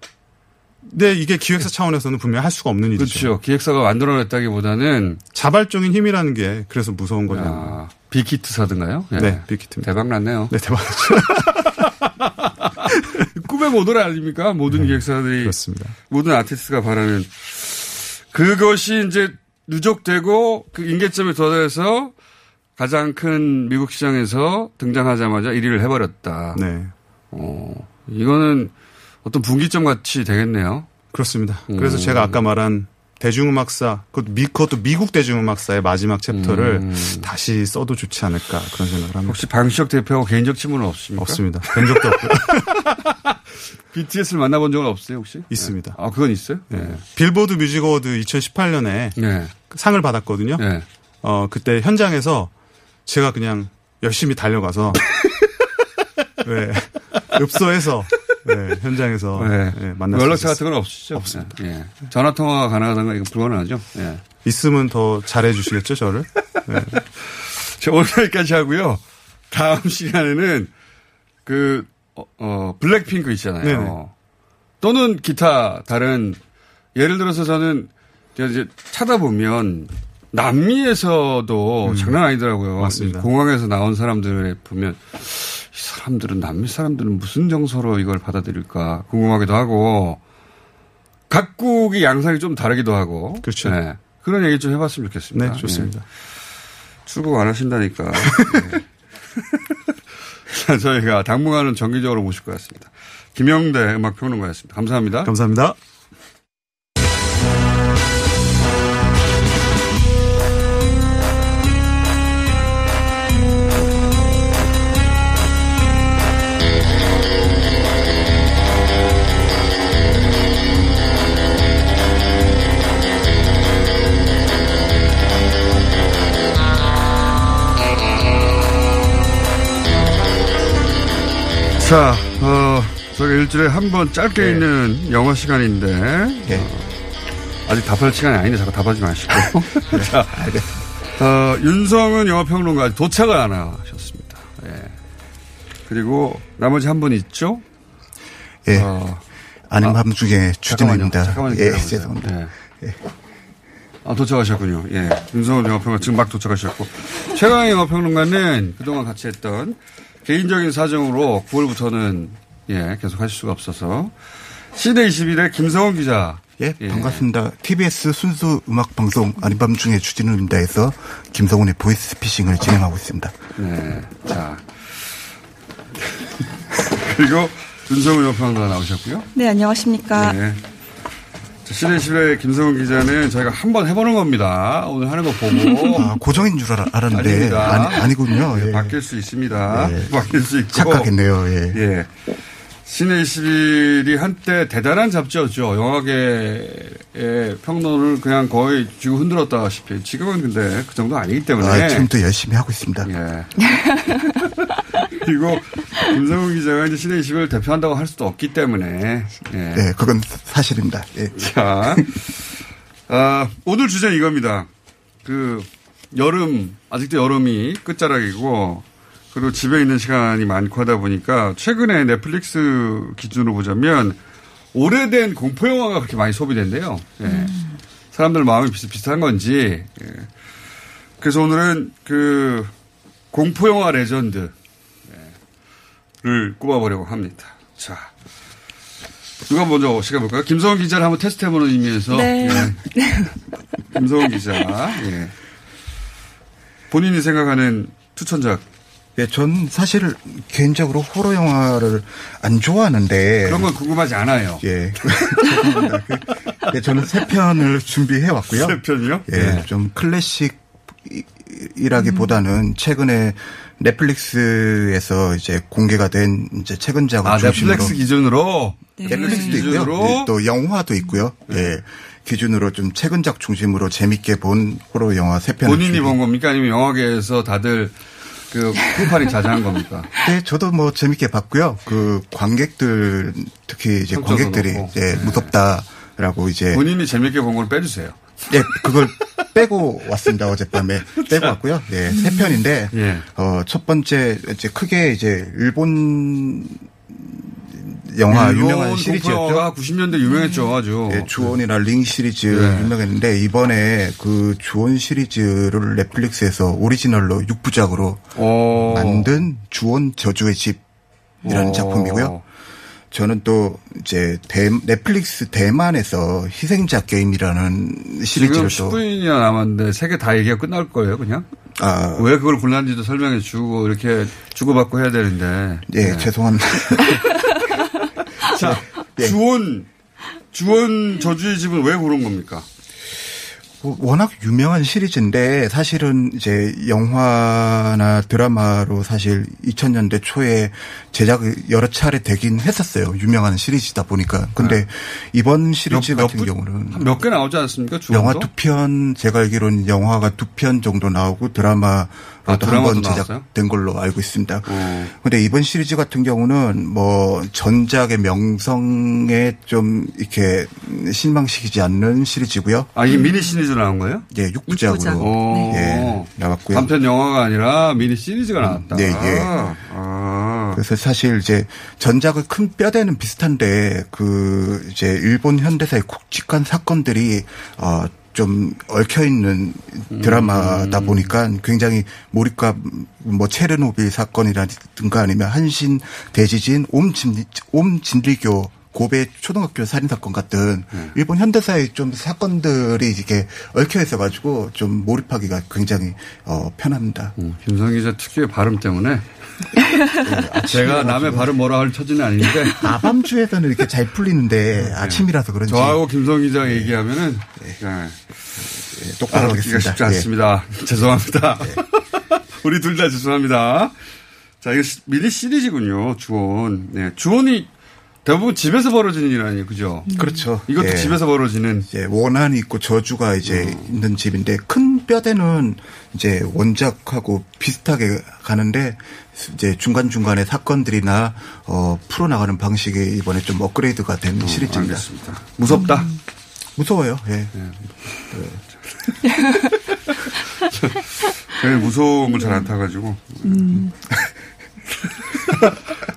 네, 이게 기획사 차원에서는 분명히 할 수가 없는 일이죠. 그렇죠. 기획사가 만들어냈다기보다는 자발적인 힘이라는 게 그래서 무서운 거죠. 비키트 사든가요? 예. 네, 네 비키트. 대박 났네요. 네, 대박 났죠. 405도를 아닙니까? 모든 네, 기획사들이. 그렇습니다. 모든 아티스트가 바라는. 그것이 이제 누적되고 그 인계점에 도달해서 가장 큰 미국 시장에서 등장하자마자 1위를 해버렸다. 네. 어, 이거는 어떤 분기점 같이 되겠네요. 그렇습니다. 음. 그래서 음. 제가 아까 말한 대중음악사, 그것도, 미, 그것도 미국 대중음악사의 마지막 chapter를 음. 다시 써도 좋지 않을까 그런 생각을 합니다. 혹시 방시혁 대표하고 개인적 친분은 없습니까? 없습니다. 된 적도 없고요. BTS를 만나본 적은 없어요, 혹시? 있습니다. 아, 그건 있어요? 네. 빌보드 뮤직 어워드 2018년에 네. 상을 받았거든요. 네. 어, 그때 현장에서 제가 그냥 열심히 달려가서 네. 읍소해서 네, 현장에서 네. 네, 만났습니다. 연락처 같은 건 없으시죠? 없습니다. 예. 전화 통화가 가능하다는 건 이거 불가능하죠? 예. 있으면 더 잘해 주시겠죠, 저를? 네. 자, 오늘 여기까지 하고요. 다음 시간에는 그, 어, 어, 블랙핑크 있잖아요. 네네. 또는 기타 다른, 예를 들어서 저는 제가 이제 찾아보면 남미에서도 장난 아니더라고요. 음. 맞습니다. 공항에서 나온 사람들 보면 이 사람들은 남미 사람들은 무슨 정서로 이걸 받아들일까 궁금하기도 하고 각국의 양상이 좀 다르기도 하고 그렇죠. 네. 그런 얘기 좀 해봤으면 좋겠습니다. 네, 좋습니다. 네. 출국 안 하신다니까. 네. 자, 저희가 당분간은 정기적으로 모실 것 같습니다. 김영대 음악평론가였습니다. 감사합니다. 감사합니다. 자, 어, 저가 일주일에 한 번 짧게 있는 영어 시간인데, 어, 아직 답할 시간이 아닌데 자꾸 답하지 마시고. 자, 어, 윤성은 영화평론가 도착을 안 하셨습니다. 예. 그리고 나머지 한 분 있죠? 예. 어, 아는 아, 밤중에 주진우입니다. 잠깐만요. 예, 기다려보세요. 죄송합니다. 예. 아, 도착하셨군요. 예. 윤성훈 영화평론가 지금 막 도착하셨고. 최강의 영화평론가는 그동안 같이 했던 개인적인 사정으로 9월부터는 예, 계속 하실 수가 없어서. 씨네21의 김성훈 기자. 예, 반갑습니다. TBS 순수 음악 방송 아닌 밤중에 주진우입니다. 해서 김성훈의 보이스피싱을 진행하고 있습니다. 네. 자. 그리고 윤성은 영화평론가 나오셨고요. 네, 안녕하십니까. 네. 자, 씨네21의 김성훈 기자는 저희가 한 번 해보는 겁니다. 오늘 하는 거 보고. 아, 고정인 줄 알, 알았는데 아닙니다. 아니, 아니군요. 네, 예. 바뀔 수 있습니다. 네. 바뀔 수 있고. 착각했네요. 예. 예. 신의 21이 한때 대단한 잡지였죠. 영화계의 평론을 그냥 거의 쥐고 흔들었다시피. 지금은 근데 그 정도 아니기 때문에. 아, 지금도 열심히 하고 있습니다. 예. 그리고 김성훈 기자가 이제 신의 20을 대표한다고 할 수도 없기 때문에. 예. 네, 그건 사실입니다. 예. 자, 아, 오늘 주제는 이겁니다. 그, 여름, 아직도 여름이 끝자락이고, 그리고 집에 있는 시간이 많고 하다 보니까, 최근에 넷플릭스 기준으로 보자면, 오래된 공포 영화가 그렇게 많이 소비된대요. 예. 사람들 마음이 비슷비슷한 건지. 예. 그래서 오늘은 그, 공포 영화 레전드, 를 꼽아보려고 합니다. 자. 누가 먼저 시작해볼까요? 김성훈 기자를 한번 테스트 해보는 의미에서. 네. 예. 김성훈 기자. 예. 본인이 생각하는 추천작. 예, 전 사실 개인적으로 호러 영화를 안 좋아하는데 그런 건 궁금하지 않아요. 예. 예, 저는 세 편을 준비해 왔고요. 세 편이요? 예, 네. 좀 클래식 이라기보다는 최근에 넷플릭스에서 이제 공개가 된 이제 최근작을 아, 중심으로 넷플릭스 기준으로? 넷플릭스도 기준으로? 있고요. 예, 또 영화도 있고요. 예. 기준으로 좀 최근작 중심으로 재밌게 본 호러 영화 세 편을 본인이 준비- 본 겁니까? 아니면 영화계에서 다들 그 풍파리 자자한 겁니까? 네, 저도 뭐 재밌게 봤고요. 그 관객들 특히 이제 관객들이. 이제 무섭다라고 이제 본인이 재밌게 본 걸 빼주세요. 예, 그걸 빼고 왔습니다. 어젯밤에 빼고 왔고요. 예, 세 편인데 예. 어, 첫 번째 이제 크게 이제 일본 영화 일본 유명한 시리즈였죠. 영화가 90년대 유명했죠, 아주. 예, 주원이나 링 시리즈 네. 유명했는데 이번에 그 주원 시리즈를 넷플릭스에서 오리지널로 6부작으로 오. 만든 주원 저주의 집이라는 오. 작품이고요. 저는 또 이제 대- 넷플릭스 대만에서 희생자 게임이라는 지금 시리즈를 또 10분이나 남았는데 세 개 다 얘기가 끝날 거예요, 그냥? 아, 왜 그걸 골랐는지도 설명해 주고 이렇게 주고받고 해야 되는데. 예, 네. 죄송합니다. 자, 예. 주원, 주원 저주의 집은 왜 고른 겁니까? 뭐 워낙 유명한 시리즈인데 사실은 이제 영화나 드라마로 사실 2000년대 초에 제작이 여러 차례 되긴 했었어요. 유명한 시리즈다 보니까. 근데 이번 시리즈 몇- 몇 같은 부- 경우는 몇 개 나오지 않습니까? 주원도? 영화 두 편 제가 알기로는 영화가 두 편 정도 나오고 드라마로도 아, 드라마도 한번? 제작된 걸로 알고 있습니다. 어. 근데 이번 시리즈 같은 경우는 뭐 전작의 명성에 좀 이렇게 실망시키지 않는 시리즈고요. 아, 이게 미니 시리즈 나온 거예요? 예, 6부작으로 오. 예, 나왔고요. 단편 영화가 아니라 미니 시리즈가 나왔다. 네, 예. 아. 그래서 사실 이제 전작의 큰 뼈대는 비슷한데 그 이제 일본 현대사의 굵직한 사건들이 어 좀 얽혀 있는 드라마다 음. 보니까 굉장히 몰입감 뭐 체르노빌 사건이라든가 아니면 한신 대지진 옴 진리 옴 진리교 고베 초등학교 살인 사건 같은 네. 일본 현대사의 좀 사건들이 이렇게 얽혀 있어 가지고 좀 몰입하기가 굉장히 어 편합니다. 음, 김성 기자 특유의 발음 때문에 제가 남의 발음 뭐라 할 처지는 아닌데 아밤주에서는 이렇게 잘 풀리는데 아침이라서 그런지 저하고 김성 기자 얘기하면은 네. 똑바로 알아듣기가 하겠습니다. 쉽지 예. 않습니다. 죄송합니다. 우리 둘 다 죄송합니다. 자, 이거 시- 미니 시리즈군요. 주원. 네. 주원이 대부분 집에서 벌어지는 일 아니에요. 그죠? 그렇죠. 이것도 예. 집에서 벌어지는. 이제 원한이 있고 저주가 이제 있는 집인데 큰 뼈대는 이제 원작하고 비슷하게 가는데 이제 중간 중간에 사건들이나 어 풀어나가는 방식이 이번에 좀 업그레이드가 된 시리즈입니다. 알겠습니다. 무섭다. 무서워요. 예. 제가 무서움을 잘안 타가지고. 음.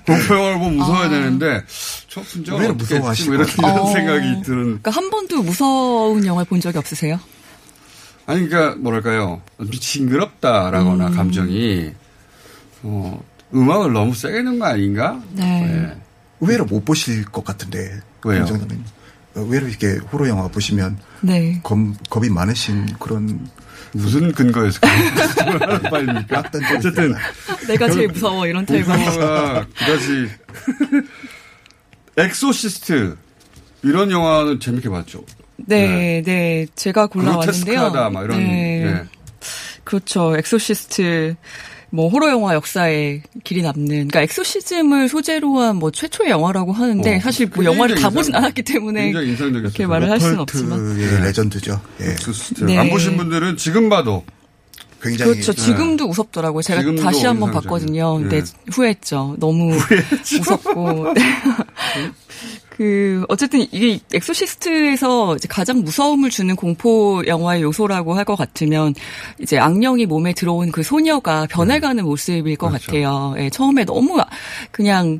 공포 영화를 보면 무서워야 아. 되는데, 저 분자 왜 했지? 무서워하시고. 뭐 이런, 이런 어. 생각이 드는. 그러니까 한 번도 무서운 영화를 본 적이 없으세요? 아니, 그러니까, 뭐랄까요. 징그럽다라거나 음. 감정이, 어, 음악을 너무 세게 넣은 거 아닌가? 네. 의외로 못 보실 것 같은데. 왜요? 의외로 이렇게 호러 영화 보시면 네. 겁, 겁이 많으신 그런 무슨 근거에서 그런 하는 바입니까? 어쨌든 내가 제일 무서워 이런 타입 공포영화가 그다지 엑소시스트 이런 영화는 재밌게 봤죠. 네, 네, 제가 골라왔는데요. 그로테스크하다 막 이런. 네. 네. 그렇죠. 엑소시스트 뭐 호러 영화 역사에 길이 남는 그러니까 엑소시즘을 소재로 한 뭐 최초의 영화라고 하는데 어, 사실 뭐 영화를 다 인상- 보진 않았기 때문에. 그렇게 말을 할 수는 없지만 오컬트의 레전드죠. 예. 네. 안 보신 분들은 지금 봐도 굉장히 그렇죠. 지금도 무섭더라고요. 제가 지금도 다시 한번. 봤거든요. 근데 네. 후회했죠. 너무 무섭고. 그 어쨌든 이게 엑소시스트에서 이제 가장 무서움을 주는 공포 영화의 요소라고 할 것 같으면 이제 악령이 몸에 들어온 그 소녀가 변해가는 모습일 것 같아요. 예, 처음에 너무 그냥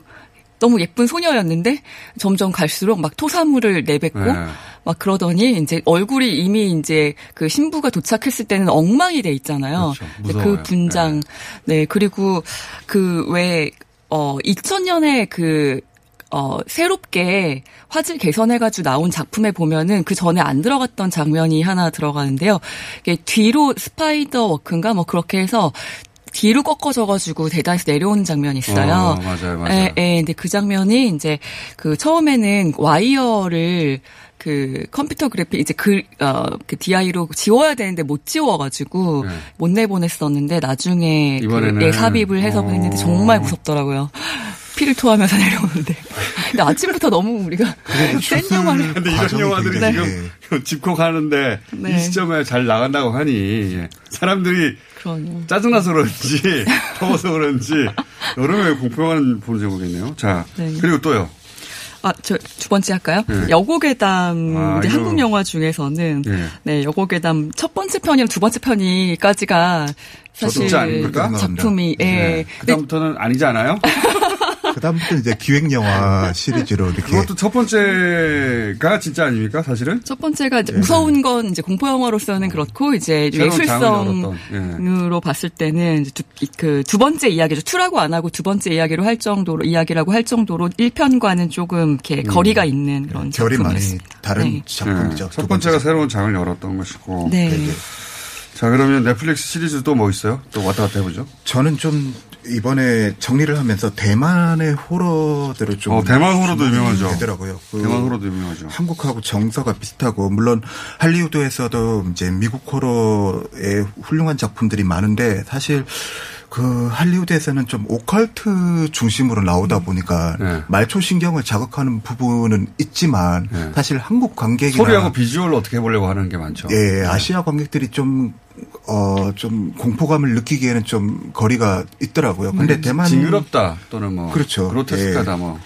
너무 예쁜 소녀였는데 점점 갈수록 막 토사물을 내뱉고 네. 막 그러더니 이제 얼굴이 이미 이제 그 신부가 도착했을 때는 엉망이 돼 있잖아요. 그렇죠. 무서워요. 그 분장 네 그리고 그 왜 어 2000년에 그 어, 새롭게 화질 개선해가지고 나온 작품에 보면은 그 전에 안 들어갔던 장면이 하나 들어가는데요. 이게 뒤로 spider walk인가 뭐 그렇게 해서 뒤로 꺾어져가지고 계단에서 내려오는 장면이 있어요. 어, 맞아요, 맞아요. 예, 예, 근데 그 장면이 이제 그 처음에는 와이어를 그 컴퓨터 그래픽 이제 그, 어, 그 DI로 지워야 되는데 못 지워가지고 못 내보냈었는데 나중에 네. 이번에는 그, 예, 삽입을 해서 어. 보냈는데 정말 무섭더라고요. 피를 토하면서 내려오는데. 근데 아침부터 너무 우리가 센 영화를. 근데 이런 영화들이 네. 지금 집콕하는데 네. 이 시점에 잘 나간다고 하니 예. 사람들이 그러네요. 짜증나서 그런지 더워서 그런지 여름에 공포영화는 보는지 모르겠네요. 자 네. 그리고 또요. 아, 저 두 번째 할까요? 네. 여고괴담 아, 이제 이거- 한국 영화 중에서는 예. 네 여고괴담 첫 번째 편이랑 두 번째 편이까지가 사실? 작품이 예. 네. 그다음부터는 아니지 않아요? 그다음부터 이제 기획 영화 시리즈로 이렇게 그것도 첫 번째가 진짜 아닙니까 사실은? 첫 번째가 이제 무서운 건 이제 공포 영화로서는 그렇고 이제 예술성으로 예. 봤을 때는 이제 그두 번째 이야기죠. 투라고 안 하고 두 번째 이야기로 할 정도로 이야기라고 할 정도로 1편과는 조금 이렇게 음. 거리가 있는 그런 결이 많이 작품이었습니다. 다른 네. 작품이죠. 네. 첫 번째가 새로운 장을 열었던 것이고. 네. 자 그러면 넷플릭스 시리즈 또 뭐 있어요? 또 왔다 갔다 해보죠. 저는 좀 이번에 정리를 하면서 대만의 호러들을 좀 어, 대만 호러도 유명하죠. 되더라고요. 그 대만 호러도 유명하죠. 한국하고 정서가 비슷하고 물론 할리우드에서도 이제 미국 호러의 훌륭한 작품들이 많은데 사실 그 할리우드에서는 좀 오컬트 중심으로 나오다 보니까 네. 말초 신경을 자극하는 부분은 있지만 사실 한국 관객이나 소리하고 비주얼을 어떻게 해보려고 하는 게 많죠. 예, 아시아 관객들이 좀, 어, 좀 공포감을 느끼기에는 좀 거리가 있더라고요. 근데 음, 대만. 징그럽다 또는 뭐 그렇죠. 그로테스크하다 예. 뭐.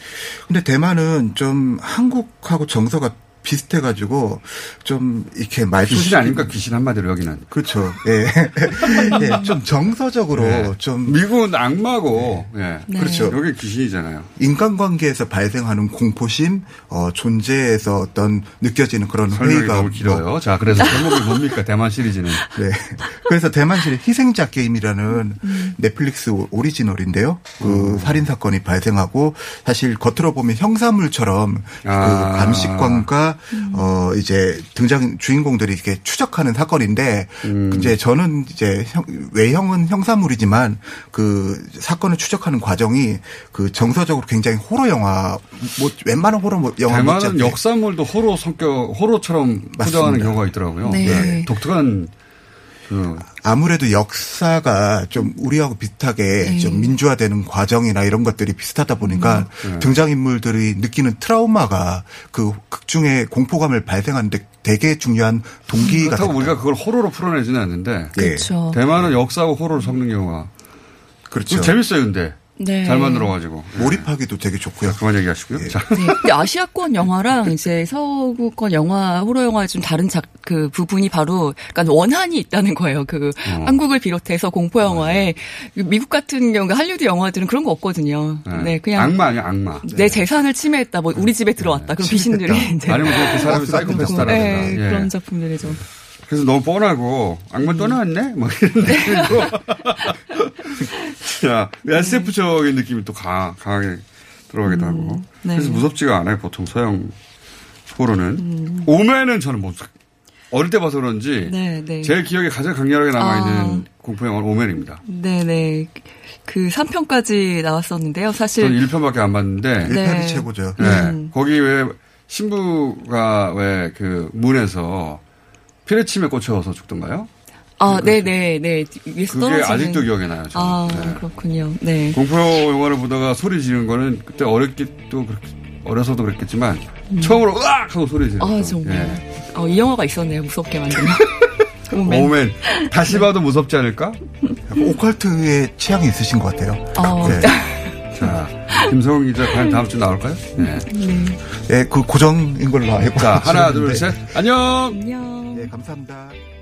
근데 대만은 좀 한국하고 정서가 비슷해가지고 좀 이렇게 말투 귀신 아닙니까 귀신 한마디로 여기는. 그렇죠. 예. 예, 좀 정서적으로 네. 좀 미국은 악마고 예. 네. 그렇죠. 여기 귀신이잖아요. 인간관계에서 발생하는 공포심, 어, 존재에서 어떤 느껴지는 그런 설명이 회의가 너무 길어요. 자 그래서 제목이 뭡니까 대만 시리즈는. 네. 그래서 대만실 희생자 게임이라는 넷플릭스 오- 오리지널인데요. 그 살인 사건이 발생하고 사실 겉으로 보면 형사물처럼 아. 그 감식관과 어 이제 등장 주인공들이 이렇게 추적하는 사건인데 이제 저는 이제 형- 외형은 형사물이지만 그 사건을 추적하는 과정이 그 정서적으로 굉장히 호러 영화 뭐 웬만한 호러 뭐 영화 대만은 역사물도 호러 성격 호러처럼 포장하는. 경우가 있더라고요. 네. 독특한 그 아무래도 역사가 좀 우리하고 비슷하게 네. 좀 민주화되는 과정이나 이런 것들이 비슷하다 보니까 음. 네. 등장인물들이 느끼는 트라우마가 그 극중의 공포감을 발생하는데 되게 중요한 동기가 그렇다고 우리가 그걸 호러로 풀어내지는 않는데 그렇죠. 대만은 역사하고 호러를 섞는 경우가 그렇죠. 재밌어요, 근데 네. 잘 만들어가지고 몰입하기도 되게 좋고요. 그만 얘기하시고요. 자. 네. 근데 아시아권 영화랑 이제 서구권 영화, 호러 영화의 좀 다른 작, 그 부분이 바로, 약간 원한이 있다는 거예요. 그, 어. 한국을 비롯해서 공포 영화에, 미국 같은 경우, 할리우드 영화들은 그런 거 없거든요. 네, 그냥. 악마 아니야 악마. 내 재산을 침해했다, 뭐, 우리 집에 들어왔다. 그럼 귀신들이. 이제 아니면 그 사람이 사이코패스다라든가. 네, 예. 그런 작품들이죠. 그래서 너무 뻔하고 악마 또 나왔네? 뭐 이런 느낌이고. 자, SF적인 느낌이 또 강, 강하게 들어가기도 하고. 네. 그래서 무섭지가 않아요, 보통 서양 호러는. 오맨은 저는 뭐, 어릴 때 봐서 그런지. 네, 네. 제 기억에 가장 강렬하게 남아있는 아. 공포영화는 오맨입니다. 네네. 그 3편까지 나왔었는데요. 사실. 저는 1편밖에 안 봤는데. 네. 일편이 최고죠. 네. 음. 거기 왜 신부가 왜 그 문에서 피레침에 꽂혀서 죽던가요? 아, 네 네 네. 위에서 그게 떨어지는. 아직도 기억에 나요. 저는. 아, 네. 그렇군요. 네. 공포 영화를 보다가 소리 지르는 거는 그때 어렸기도 그렇게 어려서도 그랬겠지만 처음으로 으악 하고 소리 지르는. 음. 아, 정말. 어, 이 영화가 있었네요. 무섭게 만드는. 오멘. 오멘. 다시 봐도 무섭지 않을까? 오컬트의 취향이 있으신 것 같아요. 어. 네. 자, 김성훈 기자 과연 다음 주 나올까요? 네. 네, 그 고정인 걸로 알고 자, 하나. 둘, 셋. 안녕! 안녕. 네, 감사합니다.